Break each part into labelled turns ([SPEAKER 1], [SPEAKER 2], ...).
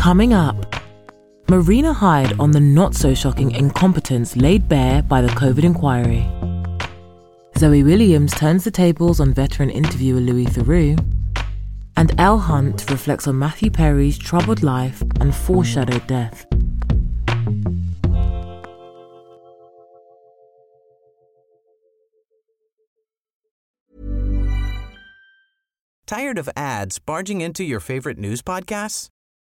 [SPEAKER 1] Coming up, Marina Hyde on the not so shocking incompetence laid bare by the COVID inquiry. Zoe Williams turns the tables on veteran interviewer Louis Theroux. And Elle Hunt reflects on Matthew Perry's troubled life and foreshadowed death.
[SPEAKER 2] Tired of ads barging into your favorite news podcasts?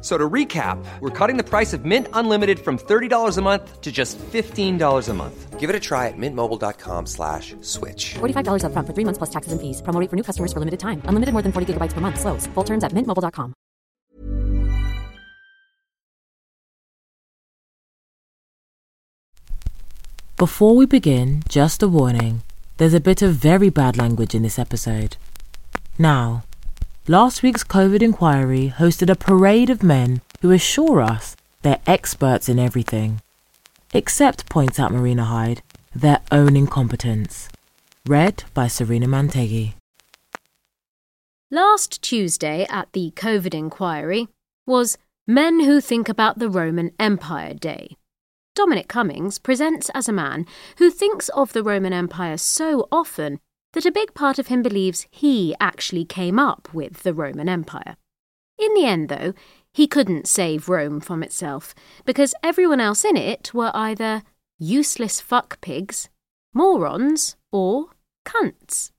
[SPEAKER 3] So to recap, we're cutting the price of Mint Unlimited from $30 a month to just $15 a month. Give it a try at mintmobile.com slash switch.
[SPEAKER 4] $45 upfront for three months plus taxes and fees. Promo for new customers for limited time. Unlimited more than 40 gigabytes per month. Slows. Full terms at mintmobile.com.
[SPEAKER 1] Before we begin, just a warning there's a bit of very bad language in this episode. Now, last week's COVID inquiry hosted a parade of men who assure us they're experts in everything. Except, points out Marina Hyde, their own incompetence. Read by Serena Manteghi.
[SPEAKER 5] Last Tuesday at the COVID inquiry was Men Who Think About the Roman Empire Day. Dominic Cummings presents as a man who thinks of the Roman Empire so often that a big part of him believes he actually came up with the Roman Empire. In the end, though, he couldn't save Rome from itself, because everyone else in it were either useless fuck pigs, morons, or cunts.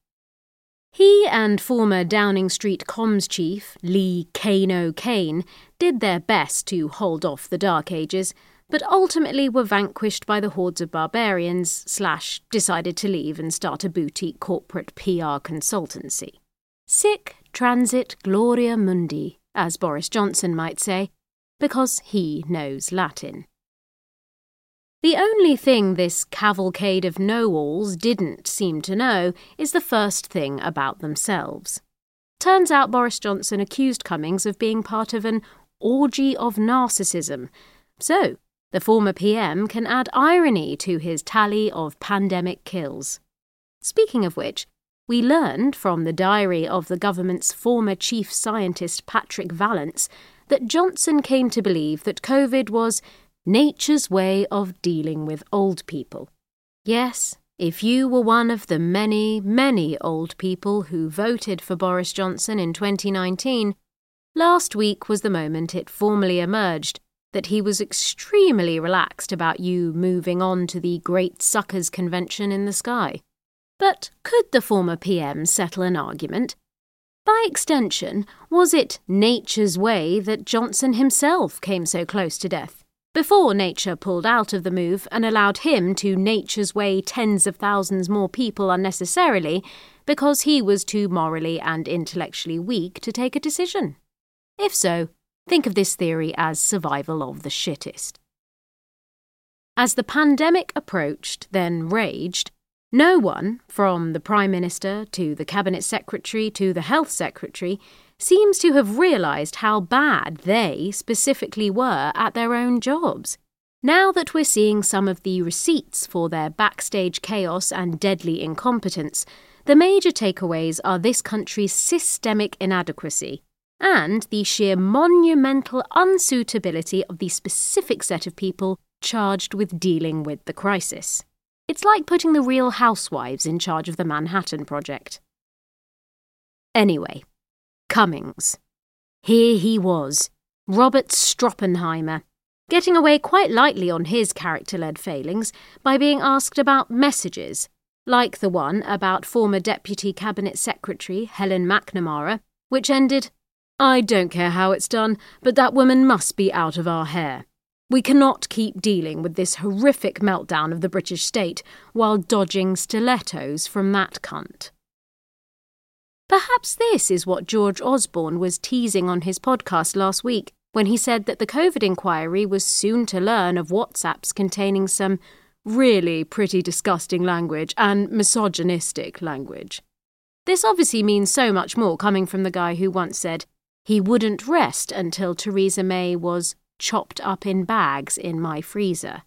[SPEAKER 5] He and former Downing Street comms chief Lee Cain O'Kane did their best to hold off the Dark Ages, but ultimately were vanquished by the hordes of barbarians, slash, decided to leave and start a boutique corporate PR consultancy. Sic transit gloria mundi, as Boris Johnson might say, because he knows Latin. The only thing this cavalcade of know-alls didn't seem to know is the first thing about themselves. Turns out Boris Johnson accused Cummings of being part of an orgy of narcissism. So, the former PM can add irony to his tally of pandemic kills. Speaking of which, we learned from the diary of the government's former chief scientist Patrick Vallance that Johnson came to believe that COVID was nature's way of dealing with old people. Yes, if you were one of the many, many old people who voted for Boris Johnson in 2019, last week was the moment it formally emerged that he was extremely relaxed about you moving on to the Great Suckers Convention in the sky. But could the former PM settle an argument? By extension, was it nature's way that Johnson himself came so close to death? Before nature pulled out of the move and allowed him to nature's way tens of thousands more people unnecessarily because he was too morally and intellectually weak to take a decision? If so, Think of this theory as survival of the shittest. As the pandemic approached, then raged, no one, from the Prime Minister to the Cabinet Secretary to the Health Secretary, seems to have realised how bad they specifically were at their own jobs. Now that we're seeing some of the receipts for their backstage chaos and deadly incompetence, the major takeaways are this country's systemic inadequacy and the sheer monumental unsuitability of the specific set of people charged with dealing with the crisis. It's like putting the real housewives in charge of the Manhattan Project. Anyway, Cummings. Here he was, Robert Stroppenheimer, getting away quite lightly on his character led failings by being asked about messages, like the one about former Deputy Cabinet Secretary Helen MacNamara, which ended, I don't care how it's done, but that woman must be out of our hair. We cannot keep dealing with this horrific meltdown of the British state while dodging stilettos from that cunt. Perhaps this is what George Osborne was teasing on his podcast last week when he said that the COVID inquiry was soon to learn of WhatsApps containing some really pretty disgusting language and misogynistic language. This obviously means so much more coming from the guy who once said he wouldn't rest until Theresa May was chopped up in bags in my freezer.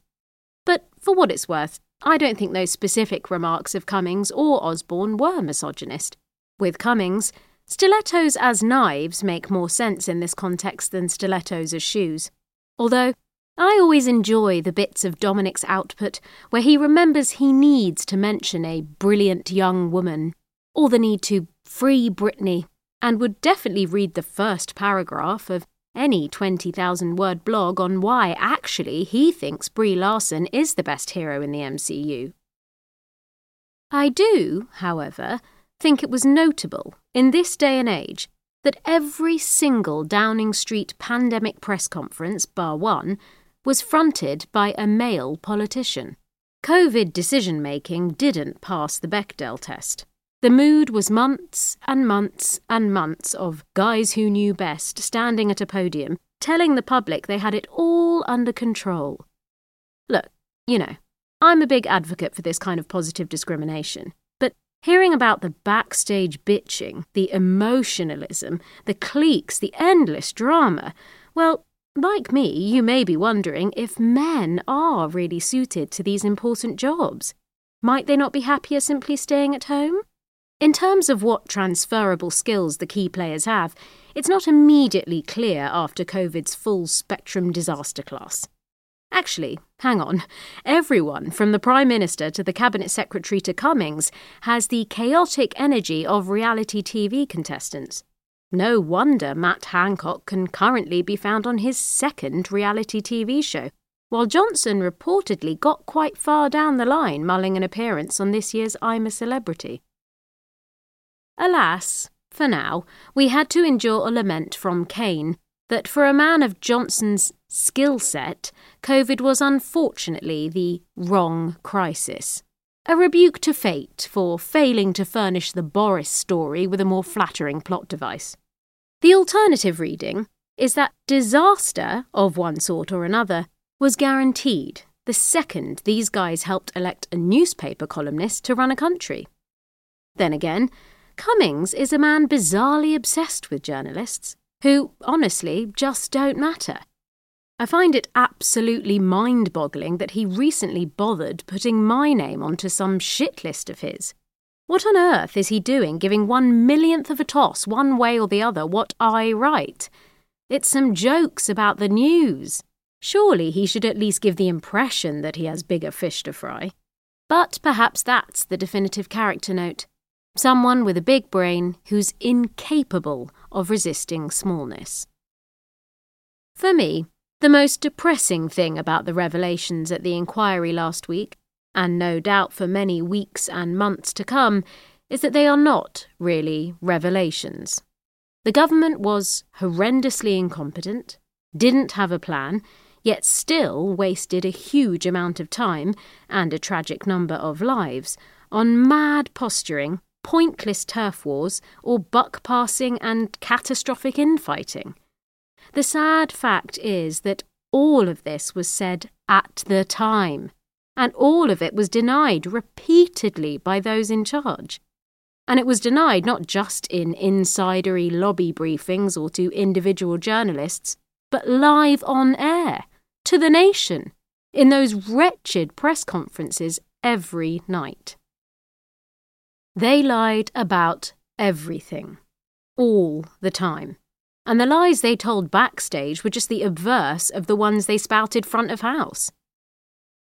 [SPEAKER 5] But for what it's worth, I don't think those specific remarks of Cummings or Osborne were misogynist. With Cummings, stilettos as knives make more sense in this context than stilettos as shoes. Although, I always enjoy the bits of Dominic's output where he remembers he needs to mention a brilliant young woman, or the need to free Britney, and would definitely read the first paragraph of any 20,000 word blog on why actually he thinks Brie Larson is the best hero in the MCU. I do, however, think it was notable in this day and age that every single Downing Street pandemic press conference, bar one, was fronted by a male politician. COVID decision making didn't pass the Bechdel test. The mood was months and months and months of guys who knew best standing at a podium telling the public they had it all under control. Look, you know, I'm a big advocate for this kind of positive discrimination. But hearing about the backstage bitching, the emotionalism, the cliques, the endless drama, well, like me, you may be wondering if men are really suited to these important jobs. Might they not be happier simply staying at home? In terms of what transferable skills the key players have, it's not immediately clear after COVID's full spectrum disaster class. Actually, hang on. Everyone, from the Prime Minister to the Cabinet Secretary to Cummings, has the chaotic energy of reality TV contestants. No wonder Matt Hancock can currently be found on his second reality TV show, while Johnson reportedly got quite far down the line mulling an appearance on this year's I'm a Celebrity. Alas, for now, we had to endure a lament from Cain that for a man of Johnson's skill set, COVID was unfortunately the wrong crisis. A rebuke to fate for failing to furnish the Boris story with a more flattering plot device. The alternative reading is that disaster, of one sort or another, was guaranteed the second these guys helped elect a newspaper columnist to run a country. Then again, Cummings is a man bizarrely obsessed with journalists, who, honestly, just don't matter. I find it absolutely mind boggling that he recently bothered putting my name onto some shit list of his. What on earth is he doing giving one millionth of a toss one way or the other what I write? It's some jokes about the news. Surely he should at least give the impression that he has bigger fish to fry. But perhaps that's the definitive character note. Someone with a big brain who's incapable of resisting smallness. For me, the most depressing thing about the revelations at the inquiry last week, and no doubt for many weeks and months to come, is that they are not really revelations. The government was horrendously incompetent, didn't have a plan, yet still wasted a huge amount of time and a tragic number of lives on mad posturing, pointless turf wars, or buck passing and catastrophic infighting. The sad fact is that all of this was said at the time, and all of it was denied repeatedly by those in charge. And it was denied not just in insidery lobby briefings or to individual journalists, but live on air, to the nation, in those wretched press conferences every night. They lied about everything, all the time and the lies they told backstage were just the obverse of the ones they spouted front of house.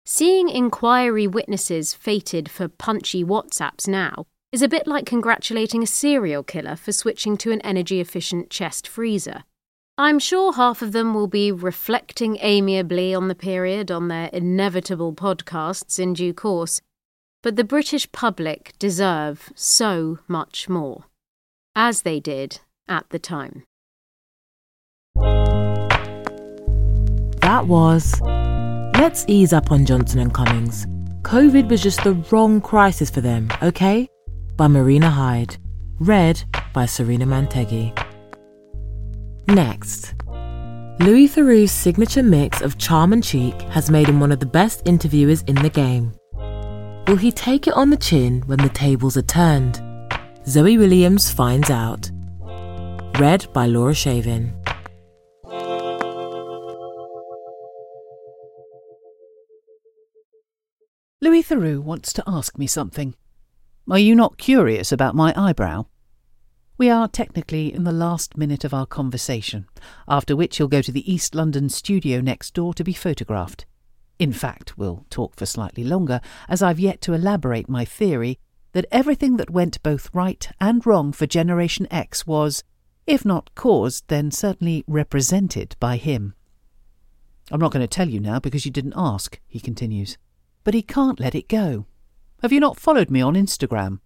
[SPEAKER 5] Seeing inquiry witnesses fated for punchy WhatsApps now is a bit like congratulating a serial killer for switching to an energy efficient chest freezer. I'm sure half of them will be reflecting amiably on the period on their inevitable podcasts in due course, but the British public deserve so much more, as they did at the time.
[SPEAKER 1] That was Let's ease up on Johnson and Cummings. COVID was just the wrong crisis for them, okay? By Marina Hyde. Read by Serena Manteghi. Next. Louis Theroux's signature mix of charm and cheek has made him one of the best interviewers in the game. Will he take it on the chin when the tables are turned? Zoe Williams finds out. Read by Laura Shavin.
[SPEAKER 6] Louis Theroux wants to ask me something. Are you not curious about my eyebrow? We are technically in the last minute of our conversation, after which he'll go to the East London studio next door to be photographed. In fact, we'll talk for slightly longer, as I've yet to elaborate my theory that everything that went both right and wrong for Generation X was, if not caused, then certainly represented by him. I'm not going to tell you now because you didn't ask, he continues but he can't let it go. Have you not followed me on Instagram?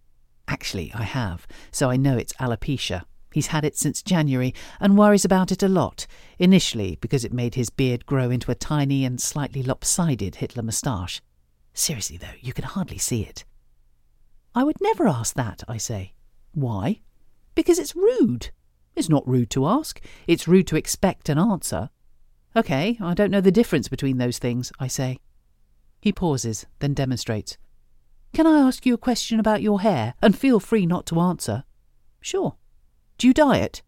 [SPEAKER 6] Actually, I have, so I know it's alopecia. He's had it since January and worries about it a lot, initially because it made his beard grow into a tiny and slightly lopsided Hitler moustache. Seriously, though, you can hardly see it. I would never ask that, I say. Why? Because it's rude. It's not rude to ask, it's rude to expect an answer. OK, I don't know the difference between those things, I say. He pauses, then demonstrates. Can I ask you a question about your hair, and feel free not to answer? Sure. Do you diet?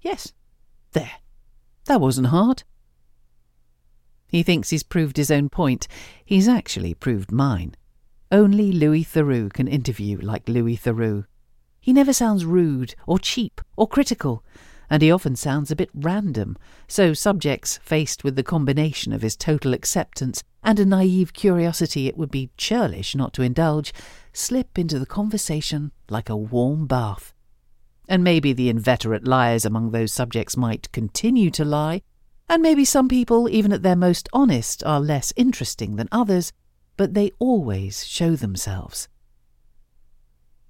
[SPEAKER 6] Yes. There. That wasn't hard. He thinks he's proved his own point. He's actually proved mine. Only Louis Theroux can interview like Louis Theroux. He never sounds rude or cheap or critical and he often sounds a bit random, so subjects faced with the combination of his total acceptance and a naive curiosity it would be churlish not to indulge slip into the conversation like a warm bath. And maybe the inveterate liars among those subjects might continue to lie, and maybe some people, even at their most honest, are less interesting than others, but they always show themselves.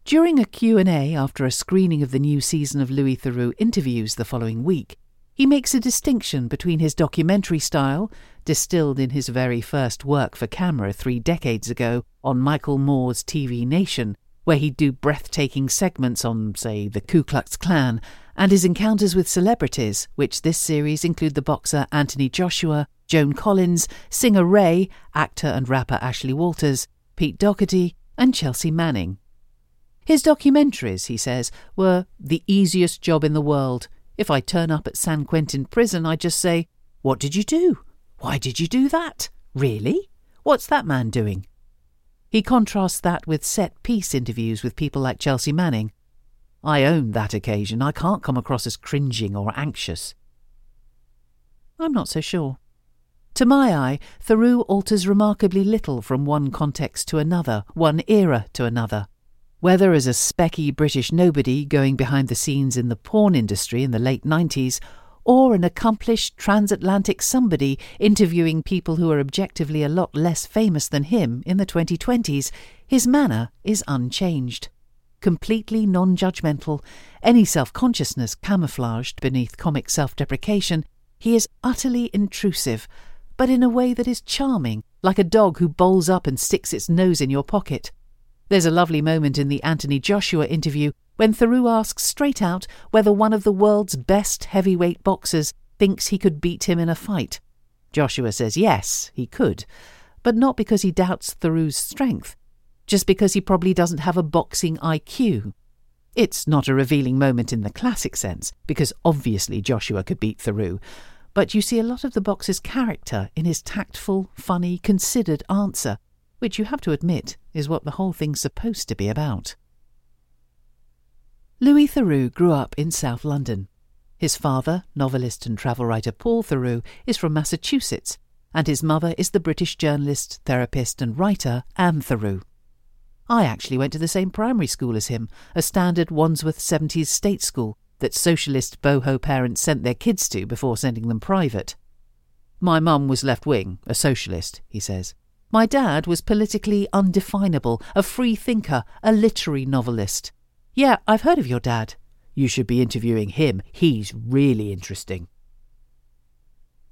[SPEAKER 6] During a Q&A after a screening of the new season of Louis Theroux interviews the following week, he makes a distinction between his documentary style, distilled in his very first work for camera three decades ago on Michael Moore's TV Nation, where he'd do breathtaking segments on, say, the Ku Klux Klan, and his encounters with celebrities, which this series include the boxer Anthony Joshua, Joan Collins, singer Raye, actor and rapper Ashley Walters, Pete Doherty, and Chelsea Manning. His documentaries, he says, were the easiest job in the world. If I turn up at San Quentin prison, I just say, What did you do? Why did you do that? Really? What's that man doing? He contrasts that with set piece interviews with people like Chelsea Manning. I own that occasion. I can't come across as cringing or anxious. I'm not so sure. To my eye, Theroux alters remarkably little from one context to another, one era to another. Whether as a specky British nobody going behind the scenes in the porn industry in the late 90s, or an accomplished transatlantic somebody interviewing people who are objectively a lot less famous than him in the 2020s, his manner is unchanged. Completely non judgmental, any self consciousness camouflaged beneath comic self deprecation, he is utterly intrusive, but in a way that is charming, like a dog who bowls up and sticks its nose in your pocket. There's a lovely moment in the Anthony Joshua interview when Theroux asks straight out whether one of the world's best heavyweight boxers thinks he could beat him in a fight. Joshua says yes, he could, but not because he doubts Theroux's strength, just because he probably doesn't have a boxing IQ. It's not a revealing moment in the classic sense, because obviously Joshua could beat Theroux, but you see a lot of the boxer's character in his tactful, funny, considered answer which you have to admit is what the whole thing's supposed to be about. Louis Theroux grew up in South London. His father, novelist and travel writer Paul Theroux, is from Massachusetts, and his mother is the British journalist, therapist, and writer Anne Theroux. I actually went to the same primary school as him, a standard Wandsworth 70s state school that socialist boho parents sent their kids to before sending them private. My mum was left wing, a socialist, he says. My dad was politically undefinable, a free thinker, a literary novelist. Yeah, I've heard of your dad. You should be interviewing him. He's really interesting.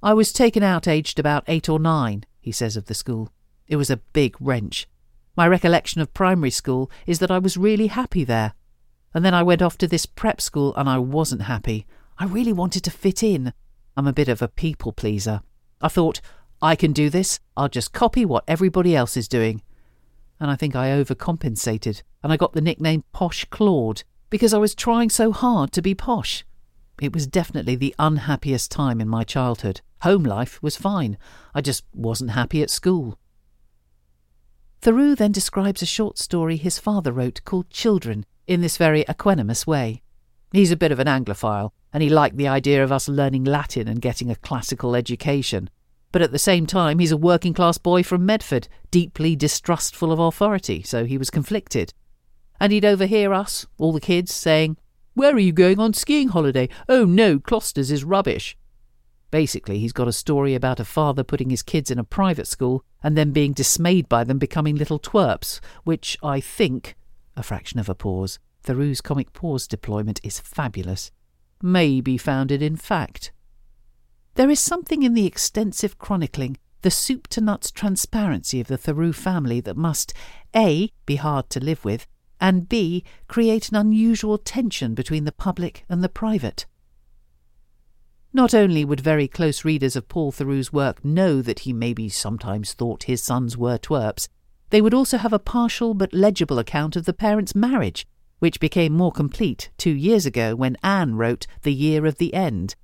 [SPEAKER 6] I was taken out aged about eight or nine, he says of the school. It was a big wrench. My recollection of primary school is that I was really happy there. And then I went off to this prep school and I wasn't happy. I really wanted to fit in. I'm a bit of a people pleaser. I thought, I can do this, I'll just copy what everybody else is doing. And I think I overcompensated, and I got the nickname Posh Claude because I was trying so hard to be posh. It was definitely the unhappiest time in my childhood. Home life was fine. I just wasn't happy at school. Theroux then describes a short story his father wrote called Children in this very equanimous way. He's a bit of an Anglophile, and he liked the idea of us learning Latin and getting a classical education. But at the same time, he's a working class boy from Medford, deeply distrustful of authority, so he was conflicted. And he'd overhear us, all the kids, saying, Where are you going on skiing holiday? Oh no, Klosters is rubbish. Basically, he's got a story about a father putting his kids in a private school and then being dismayed by them becoming little twerps, which I think, a fraction of a pause, Theroux's comic pause deployment is fabulous, may be founded in fact. There is something in the extensive chronicling, the soup to nuts transparency of the Theroux family that must A. be hard to live with, and B. create an unusual tension between the public and the private. Not only would very close readers of Paul Theroux's work know that he maybe sometimes thought his sons were twerps, they would also have a partial but legible account of the parents' marriage, which became more complete two years ago when Anne wrote The Year of the End.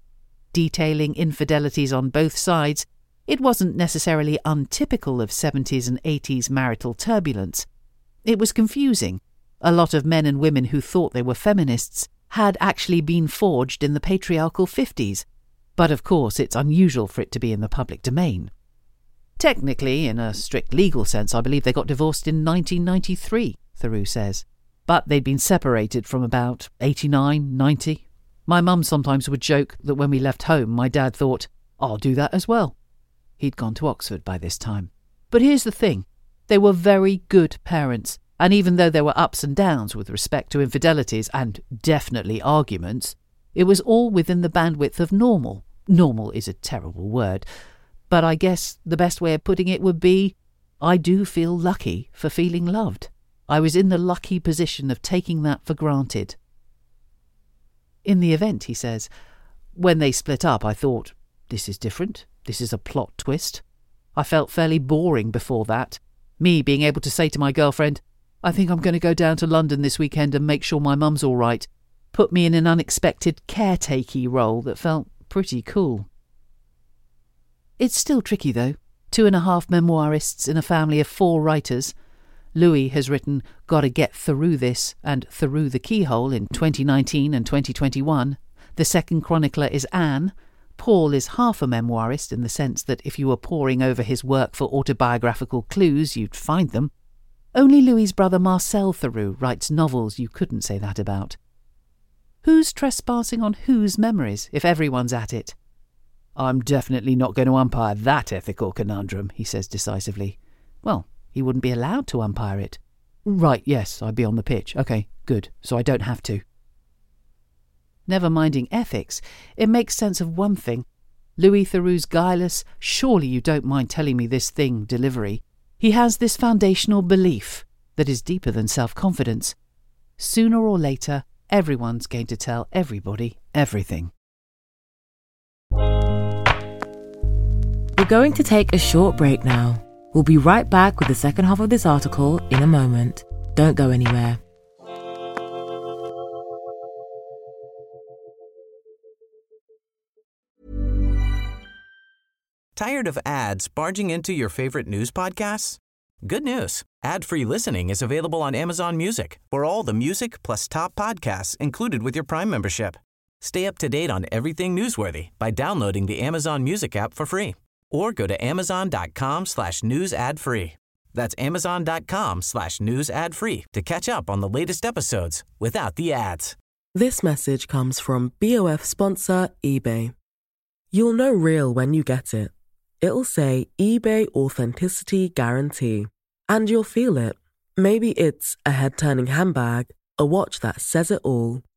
[SPEAKER 6] Detailing infidelities on both sides, it wasn't necessarily untypical of 70s and 80s marital turbulence. It was confusing. A lot of men and women who thought they were feminists had actually been forged in the patriarchal 50s, but of course it's unusual for it to be in the public domain. Technically, in a strict legal sense, I believe they got divorced in 1993, Theroux says. But they'd been separated from about 89, 90. My mum sometimes would joke that when we left home, my dad thought, I'll do that as well. He'd gone to Oxford by this time. But here's the thing they were very good parents, and even though there were ups and downs with respect to infidelities and definitely arguments, it was all within the bandwidth of normal. Normal is a terrible word, but I guess the best way of putting it would be I do feel lucky for feeling loved. I was in the lucky position of taking that for granted. In the event, he says, when they split up, I thought, this is different. This is a plot twist. I felt fairly boring before that. Me being able to say to my girlfriend, I think I'm going to go down to London this weekend and make sure my mum's all right, put me in an unexpected caretakey role that felt pretty cool. It's still tricky, though. Two and a half memoirists in a family of four writers. Louis has written Gotta Get Theroux This and Theroux the Keyhole in 2019 and 2021. The second chronicler is Anne. Paul is half a memoirist in the sense that if you were poring over his work for autobiographical clues, you'd find them. Only Louis's brother Marcel Theroux writes novels you couldn't say that about. Who's trespassing on whose memories if everyone's at it? I'm definitely not going to umpire that ethical conundrum, he says decisively. Well, he wouldn't be allowed to umpire it. Right, yes, I'd be on the pitch. OK, good, so I don't have to. Never minding ethics, it makes sense of one thing. Louis Theroux's guileless, surely you don't mind telling me this thing delivery. He has this foundational belief that is deeper than self confidence. Sooner or later, everyone's going to tell everybody everything.
[SPEAKER 1] We're going to take a short break now. We'll be right back with the second half of this article in a moment. Don't go anywhere.
[SPEAKER 2] Tired of ads barging into your favorite news podcasts? Good news. Ad-free listening is available on Amazon Music. For all the music plus top podcasts included with your Prime membership. Stay up to date on everything newsworthy by downloading the Amazon Music app for free or go to amazon.com slash news ad free. That's amazon.com slash news ad free to catch up on the latest episodes without the ads.
[SPEAKER 7] This message comes from BOF sponsor eBay. You'll know real when you get it. It'll say eBay Authenticity Guarantee. And you'll feel it. Maybe it's a head turning handbag, a watch that says it all,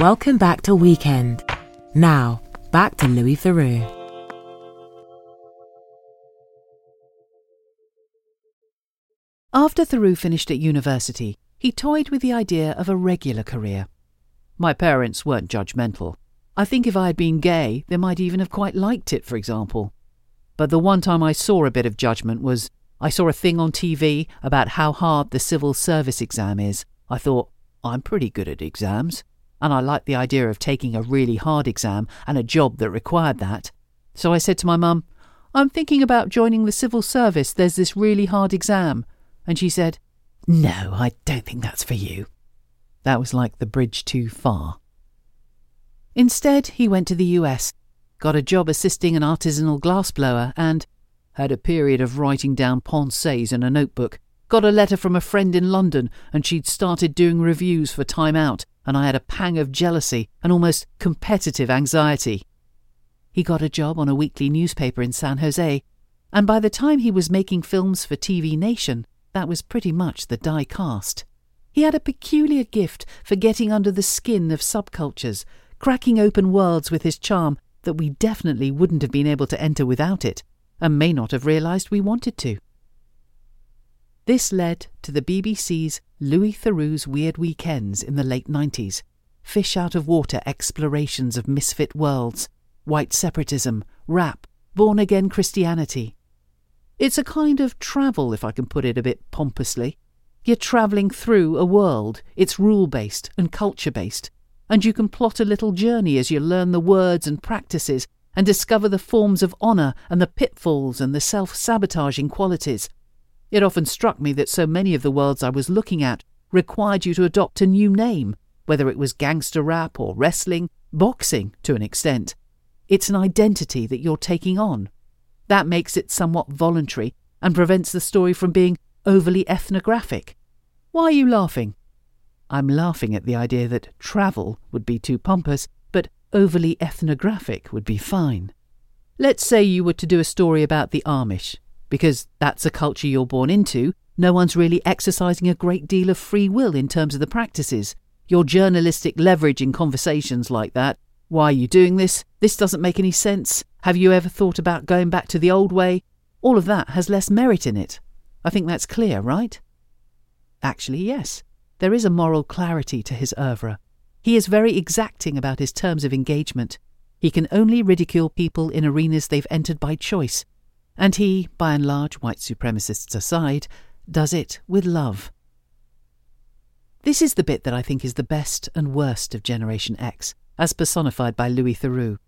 [SPEAKER 1] Welcome back to Weekend. Now, back to Louis Theroux.
[SPEAKER 6] After Theroux finished at university, he toyed with the idea of a regular career. My parents weren't judgmental. I think if I had been gay, they might even have quite liked it, for example. But the one time I saw a bit of judgment was I saw a thing on TV about how hard the civil service exam is. I thought, I'm pretty good at exams, and I liked the idea of taking a really hard exam and a job that required that. So I said to my mum, I'm thinking about joining the civil service. There's this really hard exam. And she said, No, I don't think that's for you. That was like the bridge too far. Instead, he went to the US, got a job assisting an artisanal glassblower, and had a period of writing down pensées in a notebook. Got a letter from a friend in London, and she'd started doing reviews for Time Out, and I had a pang of jealousy and almost competitive anxiety. He got a job on a weekly newspaper in San Jose, and by the time he was making films for TV Nation, that was pretty much the die cast. He had a peculiar gift for getting under the skin of subcultures, cracking open worlds with his charm that we definitely wouldn't have been able to enter without it, and may not have realised we wanted to. This led to the BBC's Louis Theroux's Weird Weekends in the late 90s, fish out of water explorations of misfit worlds, white separatism, rap, born again Christianity. It's a kind of travel, if I can put it a bit pompously. You're travelling through a world, it's rule based and culture based, and you can plot a little journey as you learn the words and practices and discover the forms of honour and the pitfalls and the self sabotaging qualities. It often struck me that so many of the worlds I was looking at required you to adopt a new name, whether it was gangster rap or wrestling, boxing to an extent. It's an identity that you're taking on. That makes it somewhat voluntary and prevents the story from being overly ethnographic. Why are you laughing? I'm laughing at the idea that travel would be too pompous, but overly ethnographic would be fine. Let's say you were to do a story about the Amish, because that's a culture you're born into. No one's really exercising a great deal of free will in terms of the practices. Your journalistic leverage in conversations like that. Why are you doing this? This doesn't make any sense. Have you ever thought about going back to the old way? All of that has less merit in it. I think that's clear, right? Actually, yes. There is a moral clarity to his oeuvre. He is very exacting about his terms of engagement. He can only ridicule people in arenas they've entered by choice. And he, by and large, white supremacists aside, does it with love. This is the bit that I think is the best and worst of Generation X, as personified by Louis Theroux.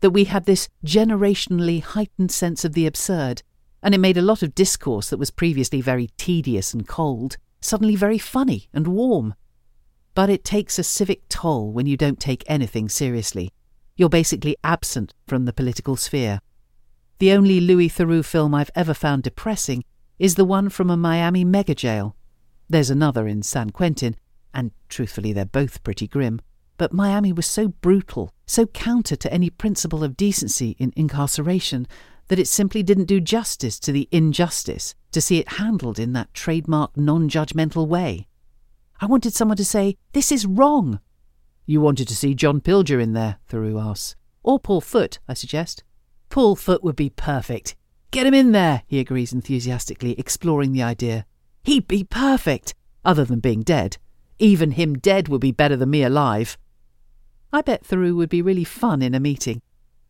[SPEAKER 6] That we have this generationally heightened sense of the absurd, and it made a lot of discourse that was previously very tedious and cold suddenly very funny and warm. But it takes a civic toll when you don't take anything seriously. You're basically absent from the political sphere. The only Louis Theroux film I've ever found depressing is the one from a Miami mega jail. There's another in San Quentin, and truthfully, they're both pretty grim. But Miami was so brutal, so counter to any principle of decency in incarceration, that it simply didn't do justice to the injustice to see it handled in that trademark non judgmental way. I wanted someone to say, This is wrong. You wanted to see John Pilger in there, Theroux asks. Or Paul Foot, I suggest. Paul Foot would be perfect. Get him in there, he agrees enthusiastically, exploring the idea. He'd be perfect, other than being dead. Even him dead would be better than me alive. I bet Theroux would be really fun in a meeting,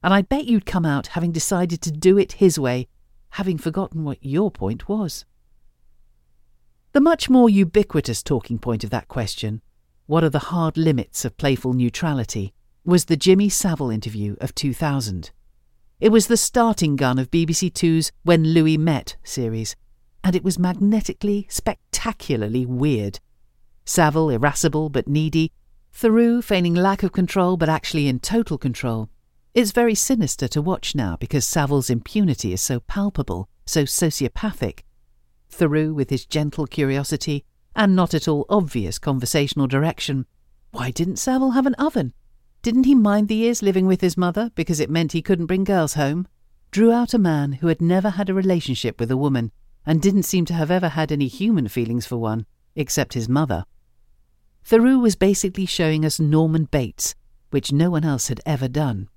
[SPEAKER 6] and I bet you'd come out having decided to do it his way, having forgotten what your point was. The much more ubiquitous talking point of that question, what are the hard limits of playful neutrality, was the Jimmy Savile interview of 2000. It was the starting gun of BBC Two's When Louis Met series, and it was magnetically, spectacularly weird. Savile irascible but needy, Theroux feigning lack of control but actually in total control. It's very sinister to watch now because Savile's impunity is so palpable, so sociopathic. Theroux with his gentle curiosity and not at all obvious conversational direction. Why didn't Savile have an oven? Didn't he mind the years living with his mother because it meant he couldn't bring girls home? Drew out a man who had never had a relationship with a woman and didn't seem to have ever had any human feelings for one, except his mother. Theroux was basically showing us Norman Bates, which no one else had ever done.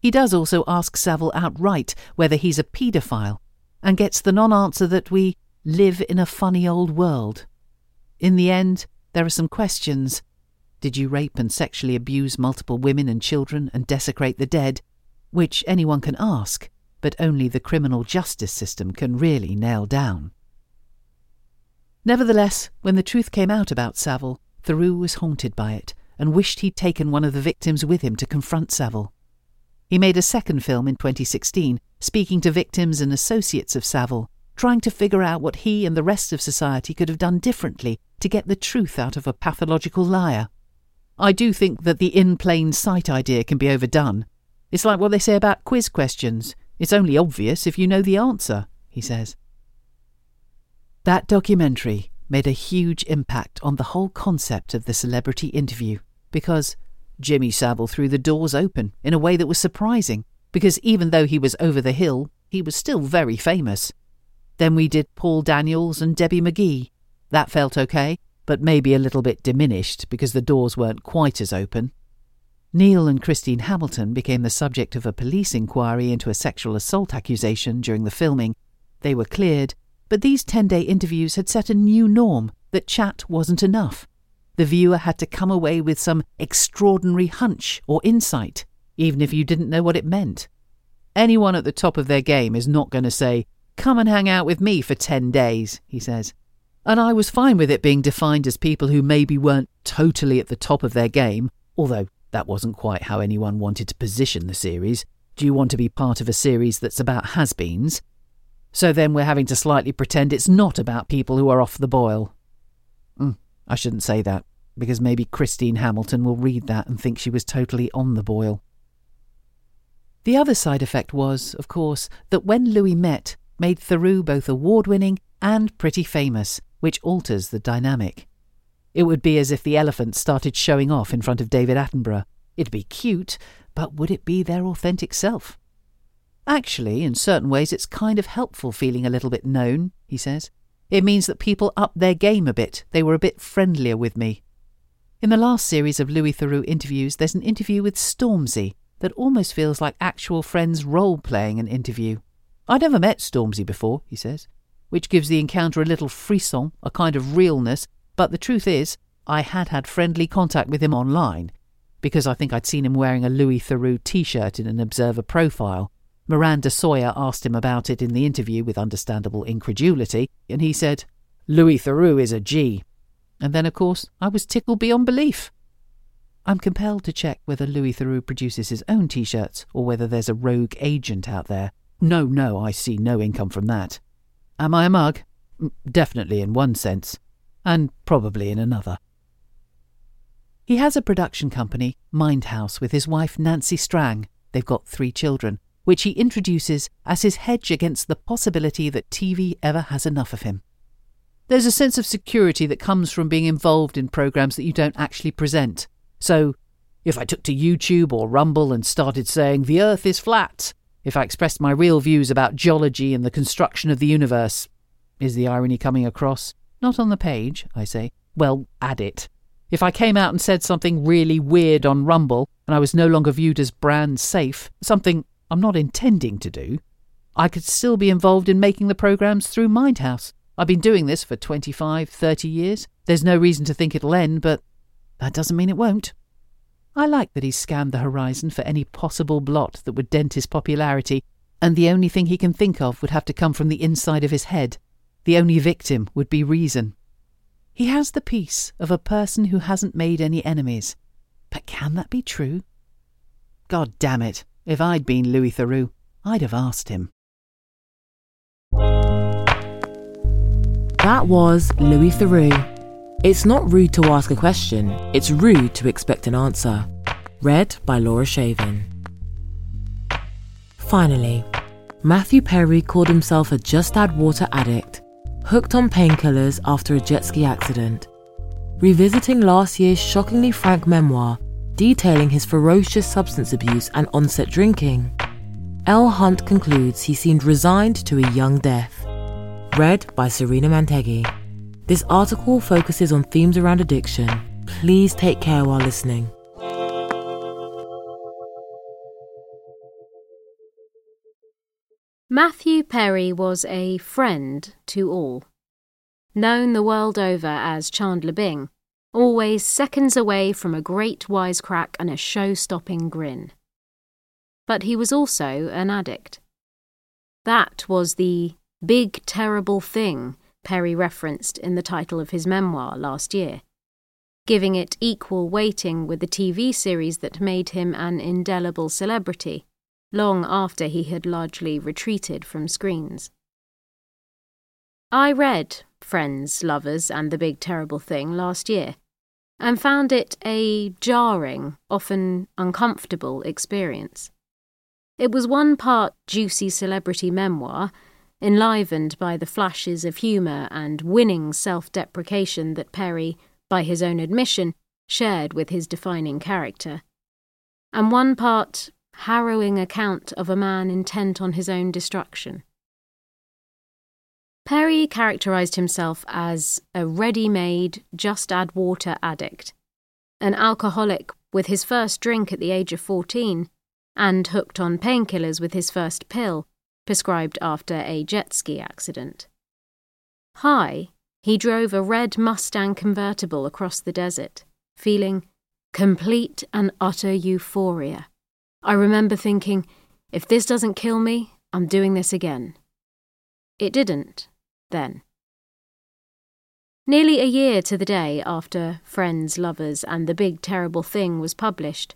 [SPEAKER 6] He does also ask Savile outright whether he's a paedophile, and gets the non answer that we live in a funny old world. In the end, there are some questions did you rape and sexually abuse multiple women and children and desecrate the dead? Which anyone can ask, but only the criminal justice system can really nail down. Nevertheless, when the truth came out about Savile, Theroux was haunted by it and wished he'd taken one of the victims with him to confront Savile. He made a second film in 2016, speaking to victims and associates of Savile, trying to figure out what he and the rest of society could have done differently to get the truth out of a pathological liar. I do think that the in plain sight idea can be overdone. It's like what they say about quiz questions. It's only obvious if you know the answer, he says. That documentary made a huge impact on the whole concept of the celebrity interview because Jimmy Savile threw the doors open in a way that was surprising because even though he was over the hill, he was still very famous. Then we did Paul Daniels and Debbie McGee. That felt okay but maybe a little bit diminished because the doors weren't quite as open. Neil and Christine Hamilton became the subject of a police inquiry into a sexual assault accusation during the filming. They were cleared, but these 10 day interviews had set a new norm that chat wasn't enough. The viewer had to come away with some extraordinary hunch or insight, even if you didn't know what it meant. Anyone at the top of their game is not going to say, Come and hang out with me for 10 days, he says. And I was fine with it being defined as people who maybe weren't totally at the top of their game, although that wasn't quite how anyone wanted to position the series. Do you want to be part of a series that's about has beens? So then we're having to slightly pretend it's not about people who are off the boil. Mm, I shouldn't say that, because maybe Christine Hamilton will read that and think she was totally on the boil. The other side effect was, of course, that when Louis met, made Theroux both award winning and pretty famous, which alters the dynamic. It would be as if the elephant started showing off in front of David Attenborough. It'd be cute, but would it be their authentic self? Actually, in certain ways, it's kind of helpful feeling a little bit known, he says. It means that people upped their game a bit, they were a bit friendlier with me. In the last series of Louis Theroux interviews, there's an interview with Stormzy that almost feels like actual friends role playing an interview. I'd never met Stormzy before, he says which gives the encounter a little frisson, a kind of realness, but the truth is, I had had friendly contact with him online, because I think I'd seen him wearing a Louis Theroux t shirt in an Observer profile. Miranda Sawyer asked him about it in the interview with understandable incredulity, and he said, Louis Theroux is a G. And then, of course, I was tickled beyond belief. I'm compelled to check whether Louis Theroux produces his own t shirts or whether there's a rogue agent out there. No, no, I see no income from that. Am I a mug? Definitely in one sense, and probably in another. He has a production company, Mindhouse, with his wife Nancy Strang. They've got three children, which he introduces as his hedge against the possibility that TV ever has enough of him. There's a sense of security that comes from being involved in programs that you don't actually present. So, if I took to YouTube or Rumble and started saying, the Earth is flat, if I expressed my real views about geology and the construction of the universe. Is the irony coming across? Not on the page, I say. Well, add it. If I came out and said something really weird on Rumble and I was no longer viewed as brand safe, something I'm not intending to do, I could still be involved in making the programs through Mindhouse. I've been doing this for 25, 30 years. There's no reason to think it'll end, but that doesn't mean it won't. I like that he's scanned the horizon for any possible blot that would dent his popularity, and the only thing he can think of would have to come from the inside of his head. The only victim would be reason. He has the peace of a person who hasn't made any enemies. But can that be true? God damn it, if I'd been Louis Theroux, I'd have asked him.
[SPEAKER 1] That was Louis Theroux. It's not rude to ask a question, it's rude to expect an answer. Read by Laura Shavin. Finally, Matthew Perry called himself a just add water addict, hooked on painkillers after a jet ski accident. Revisiting last year's shockingly frank memoir detailing his ferocious substance abuse and onset drinking, Elle Hunt concludes he seemed resigned to a young death. Read by Serena Manteghi. This article focuses on themes around addiction. Please take care while listening.
[SPEAKER 5] Matthew Perry was a friend to all. Known the world over as Chandler Bing, always seconds away from a great wisecrack and a show stopping grin. But he was also an addict. That was the big terrible thing Perry referenced in the title of his memoir last year, giving it equal weighting with the TV series that made him an indelible celebrity, long after he had largely retreated from screens. I read Friends, Lovers, and the Big Terrible Thing last year, and found it a jarring, often uncomfortable experience. It was one part juicy celebrity memoir enlivened by the flashes of humour and winning self deprecation that Perry, by his own admission, shared with his defining character, and one part harrowing account of a man intent on his own destruction. Perry characterized himself as a ready made, just add water addict, an alcoholic with his first drink at the age of 14, and hooked on painkillers with his first pill prescribed after a jet ski accident. High, he drove a red Mustang convertible across the desert, feeling complete and utter euphoria. I remember thinking, if this doesn't kill me, I'm doing this again. It didn't, then. Nearly a year to the day after Friends, Lovers, and the Big Terrible Thing was published,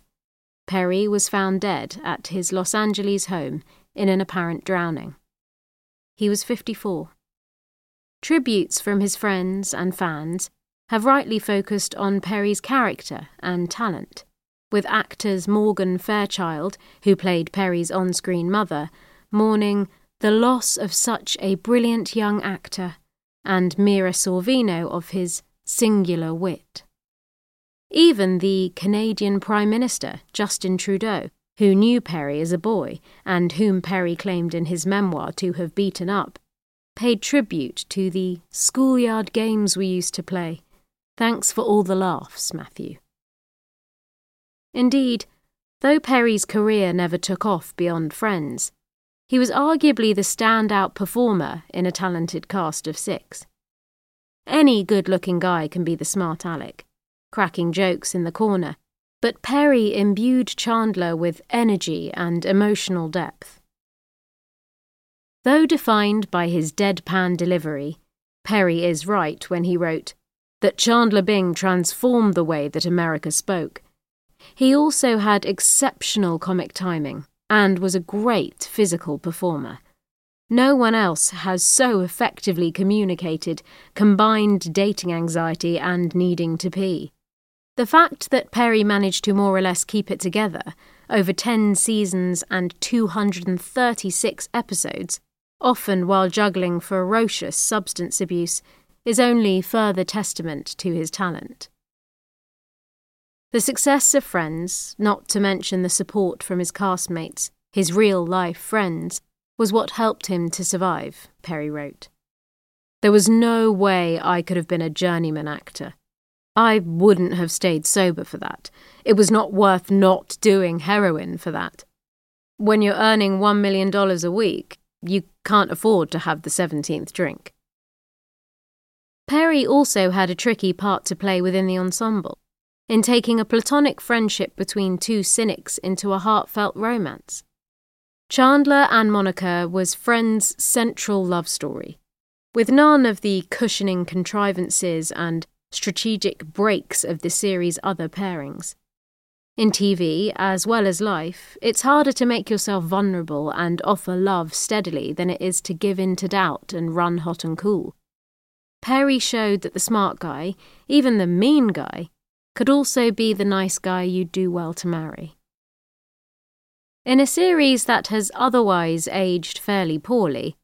[SPEAKER 5] Perry was found dead at his Los Angeles home in an apparent drowning. He was 54. Tributes from his friends and fans have rightly focused on Perry's character and talent, with actors Morgan Fairchild, who played Perry's on screen mother, mourning the loss of such a brilliant young actor, and Mira Sorvino of his singular wit. Even the Canadian Prime Minister, Justin Trudeau, who knew Perry as a boy and whom Perry claimed in his memoir to have beaten up, paid tribute to the schoolyard games we used to play. Thanks for all the laughs, Matthew. Indeed, though Perry's career never took off beyond Friends, he was arguably the standout performer in a talented cast of six. Any good looking guy can be the smart Alec, cracking jokes in the corner but Perry imbued Chandler with energy and emotional depth. Though defined by his deadpan delivery, Perry is right when he wrote that Chandler Bing transformed the way that America spoke. He also had exceptional comic timing and was a great physical performer. No one else has so effectively communicated combined dating anxiety and needing to pee. The fact that Perry managed to more or less keep it together over 10 seasons and 236 episodes, often while juggling ferocious substance abuse, is only further testament to his talent. The success of Friends, not to mention the support from his castmates, his real life friends, was what helped him to survive, Perry wrote. There was no way I could have been a journeyman actor. I wouldn't have stayed sober for that. It was not worth not doing heroin for that. When you're earning $1 million a week, you can't afford to have the 17th drink. Perry also had a tricky part to play within the ensemble, in taking a platonic friendship between two cynics into a heartfelt romance. Chandler and Monica was Friends' central love story, with none of the cushioning contrivances and strategic breaks of the series' other pairings. In TV, as well as life, it's harder to make yourself vulnerable and offer love steadily than it is to give in to doubt and run hot and cool. Perry showed that the smart guy, even the mean guy, could also be the nice guy you'd do well to marry. In a series that has otherwise aged fairly poorly,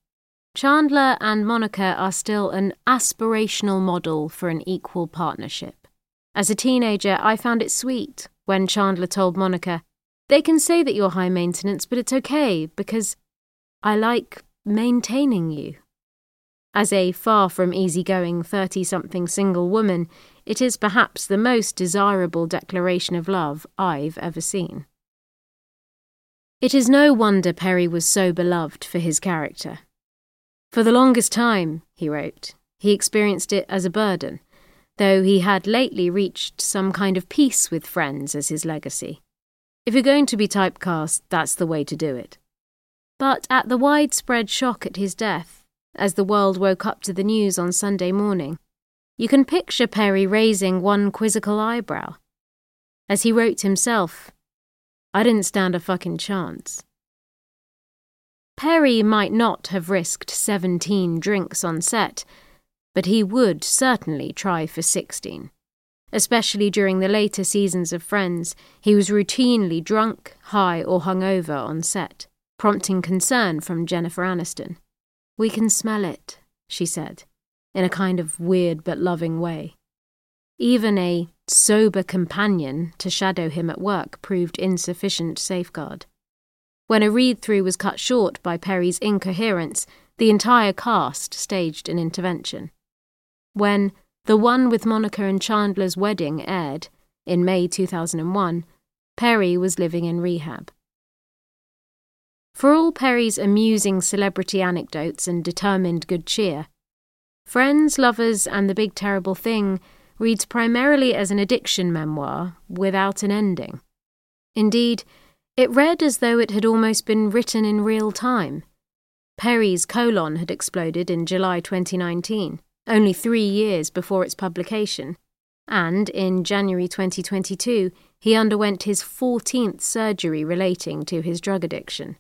[SPEAKER 5] Chandler and Monica are still an aspirational model for an equal partnership. As a teenager, I found it sweet when Chandler told Monica, They can say that you're high maintenance, but it's okay because I like maintaining you. As a far from easygoing 30 something single woman, it is perhaps the most desirable declaration of love I've ever seen. It is no wonder Perry was so beloved for his character. For the longest time, he wrote, he experienced it as a burden, though he had lately reached some kind of peace with friends as his legacy. If you're going to be typecast, that's the way to do it. But at the widespread shock at his death, as the world woke up to the news on Sunday morning, you can picture Perry raising one quizzical eyebrow. As he wrote himself, I didn't stand a fucking chance. Perry might not have risked 17 drinks on set, but he would certainly try for 16. Especially during the later seasons of Friends, he was routinely drunk, high, or hungover on set, prompting concern from Jennifer Aniston. We can smell it, she said, in a kind of weird but loving way. Even a sober companion to shadow him at work proved insufficient safeguard. When a read through was cut short by Perry's incoherence, the entire cast staged an intervention. When The One with Monica and Chandler's Wedding aired, in May 2001, Perry was living in rehab. For all Perry's amusing celebrity anecdotes and determined good cheer, Friends, Lovers, and the Big Terrible Thing reads primarily as an addiction memoir without an ending. Indeed, it read as though it had almost been written in real time. Perry's colon had exploded in July 2019, only three years before its publication, and in January 2022, he underwent his 14th surgery relating to his drug addiction.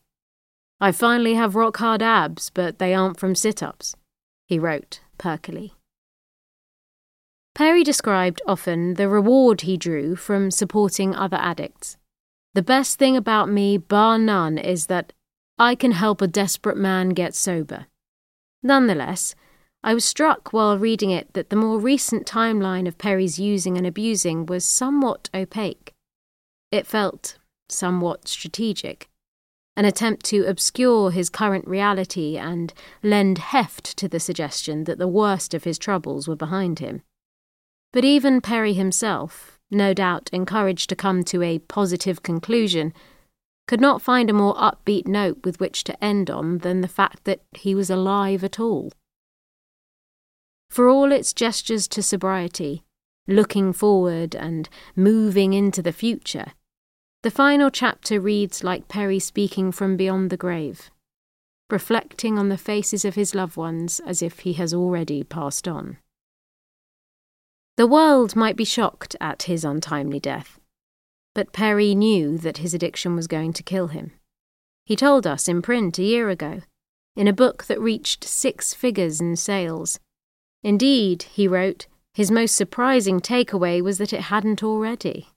[SPEAKER 5] I finally have rock hard abs, but they aren't from sit ups, he wrote perkily. Perry described often the reward he drew from supporting other addicts. The best thing about me, bar none, is that I can help a desperate man get sober. Nonetheless, I was struck while reading it that the more recent timeline of Perry's using and abusing was somewhat opaque. It felt somewhat strategic an attempt to obscure his current reality and lend heft to the suggestion that the worst of his troubles were behind him. But even Perry himself, no doubt encouraged to come to a positive conclusion, could not find a more upbeat note with which to end on than the fact that he was alive at all. For all its gestures to sobriety, looking forward and moving into the future, the final chapter reads like Perry speaking from beyond the grave, reflecting on the faces of his loved ones as if he has already passed on. The world might be shocked at his untimely death, but Perry knew that his addiction was going to kill him. He told us in print a year ago, in a book that reached six figures in sales. Indeed, he wrote, his most surprising takeaway was that it hadn't already.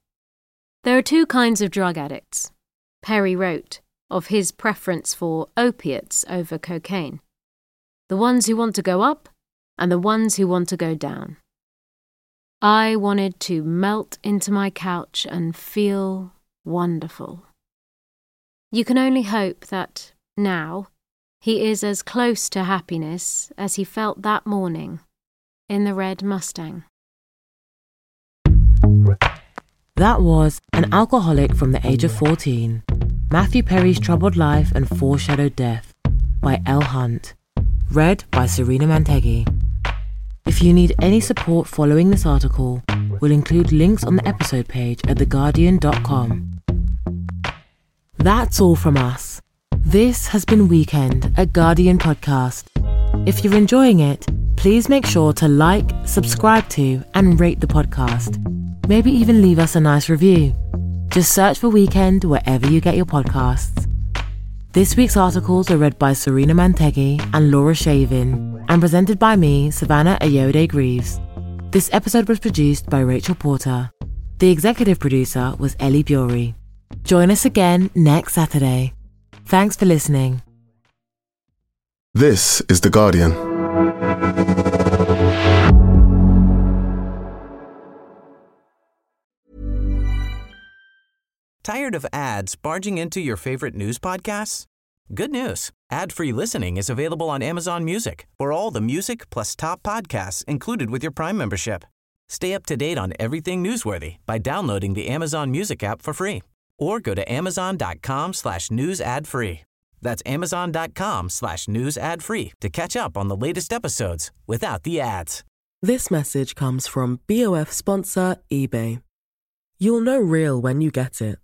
[SPEAKER 5] There are two kinds of drug addicts. Perry wrote of his preference for opiates over cocaine the ones who want to go up and the ones who want to go down. I wanted to melt into my couch and feel wonderful. You can only hope that, now, he is as close to happiness as he felt that morning in the red Mustang.
[SPEAKER 1] That was An Alcoholic from the Age of 14 Matthew Perry's Troubled Life and Foreshadowed Death by Elle Hunt. Read by Serena Manteghi. If you need any support following this article, we'll include links on the episode page at theguardian.com. That's all from us. This has been Weekend, a Guardian podcast. If you're enjoying it, please make sure to like, subscribe to, and rate the podcast. Maybe even leave us a nice review. Just search for Weekend wherever you get your podcasts. This week's articles are read by Serena Manteghi and Laura Shavin and presented by me, Savannah Ayoade Greaves. This episode was produced by Rachel Porter. The executive producer was Ellie Bury. Join us again next Saturday. Thanks for listening.
[SPEAKER 8] This is The Guardian.
[SPEAKER 2] Tired of ads barging into your favorite news podcasts? Good news. Ad-free listening is available on Amazon Music for all the music plus top podcasts included with your Prime membership. Stay up to date on everything newsworthy by downloading the Amazon Music app for free or go to amazon.com slash news ad free. That's amazon.com slash news ad free to catch up on the latest episodes without the ads.
[SPEAKER 7] This message comes from BOF sponsor eBay. You'll know real when you get it.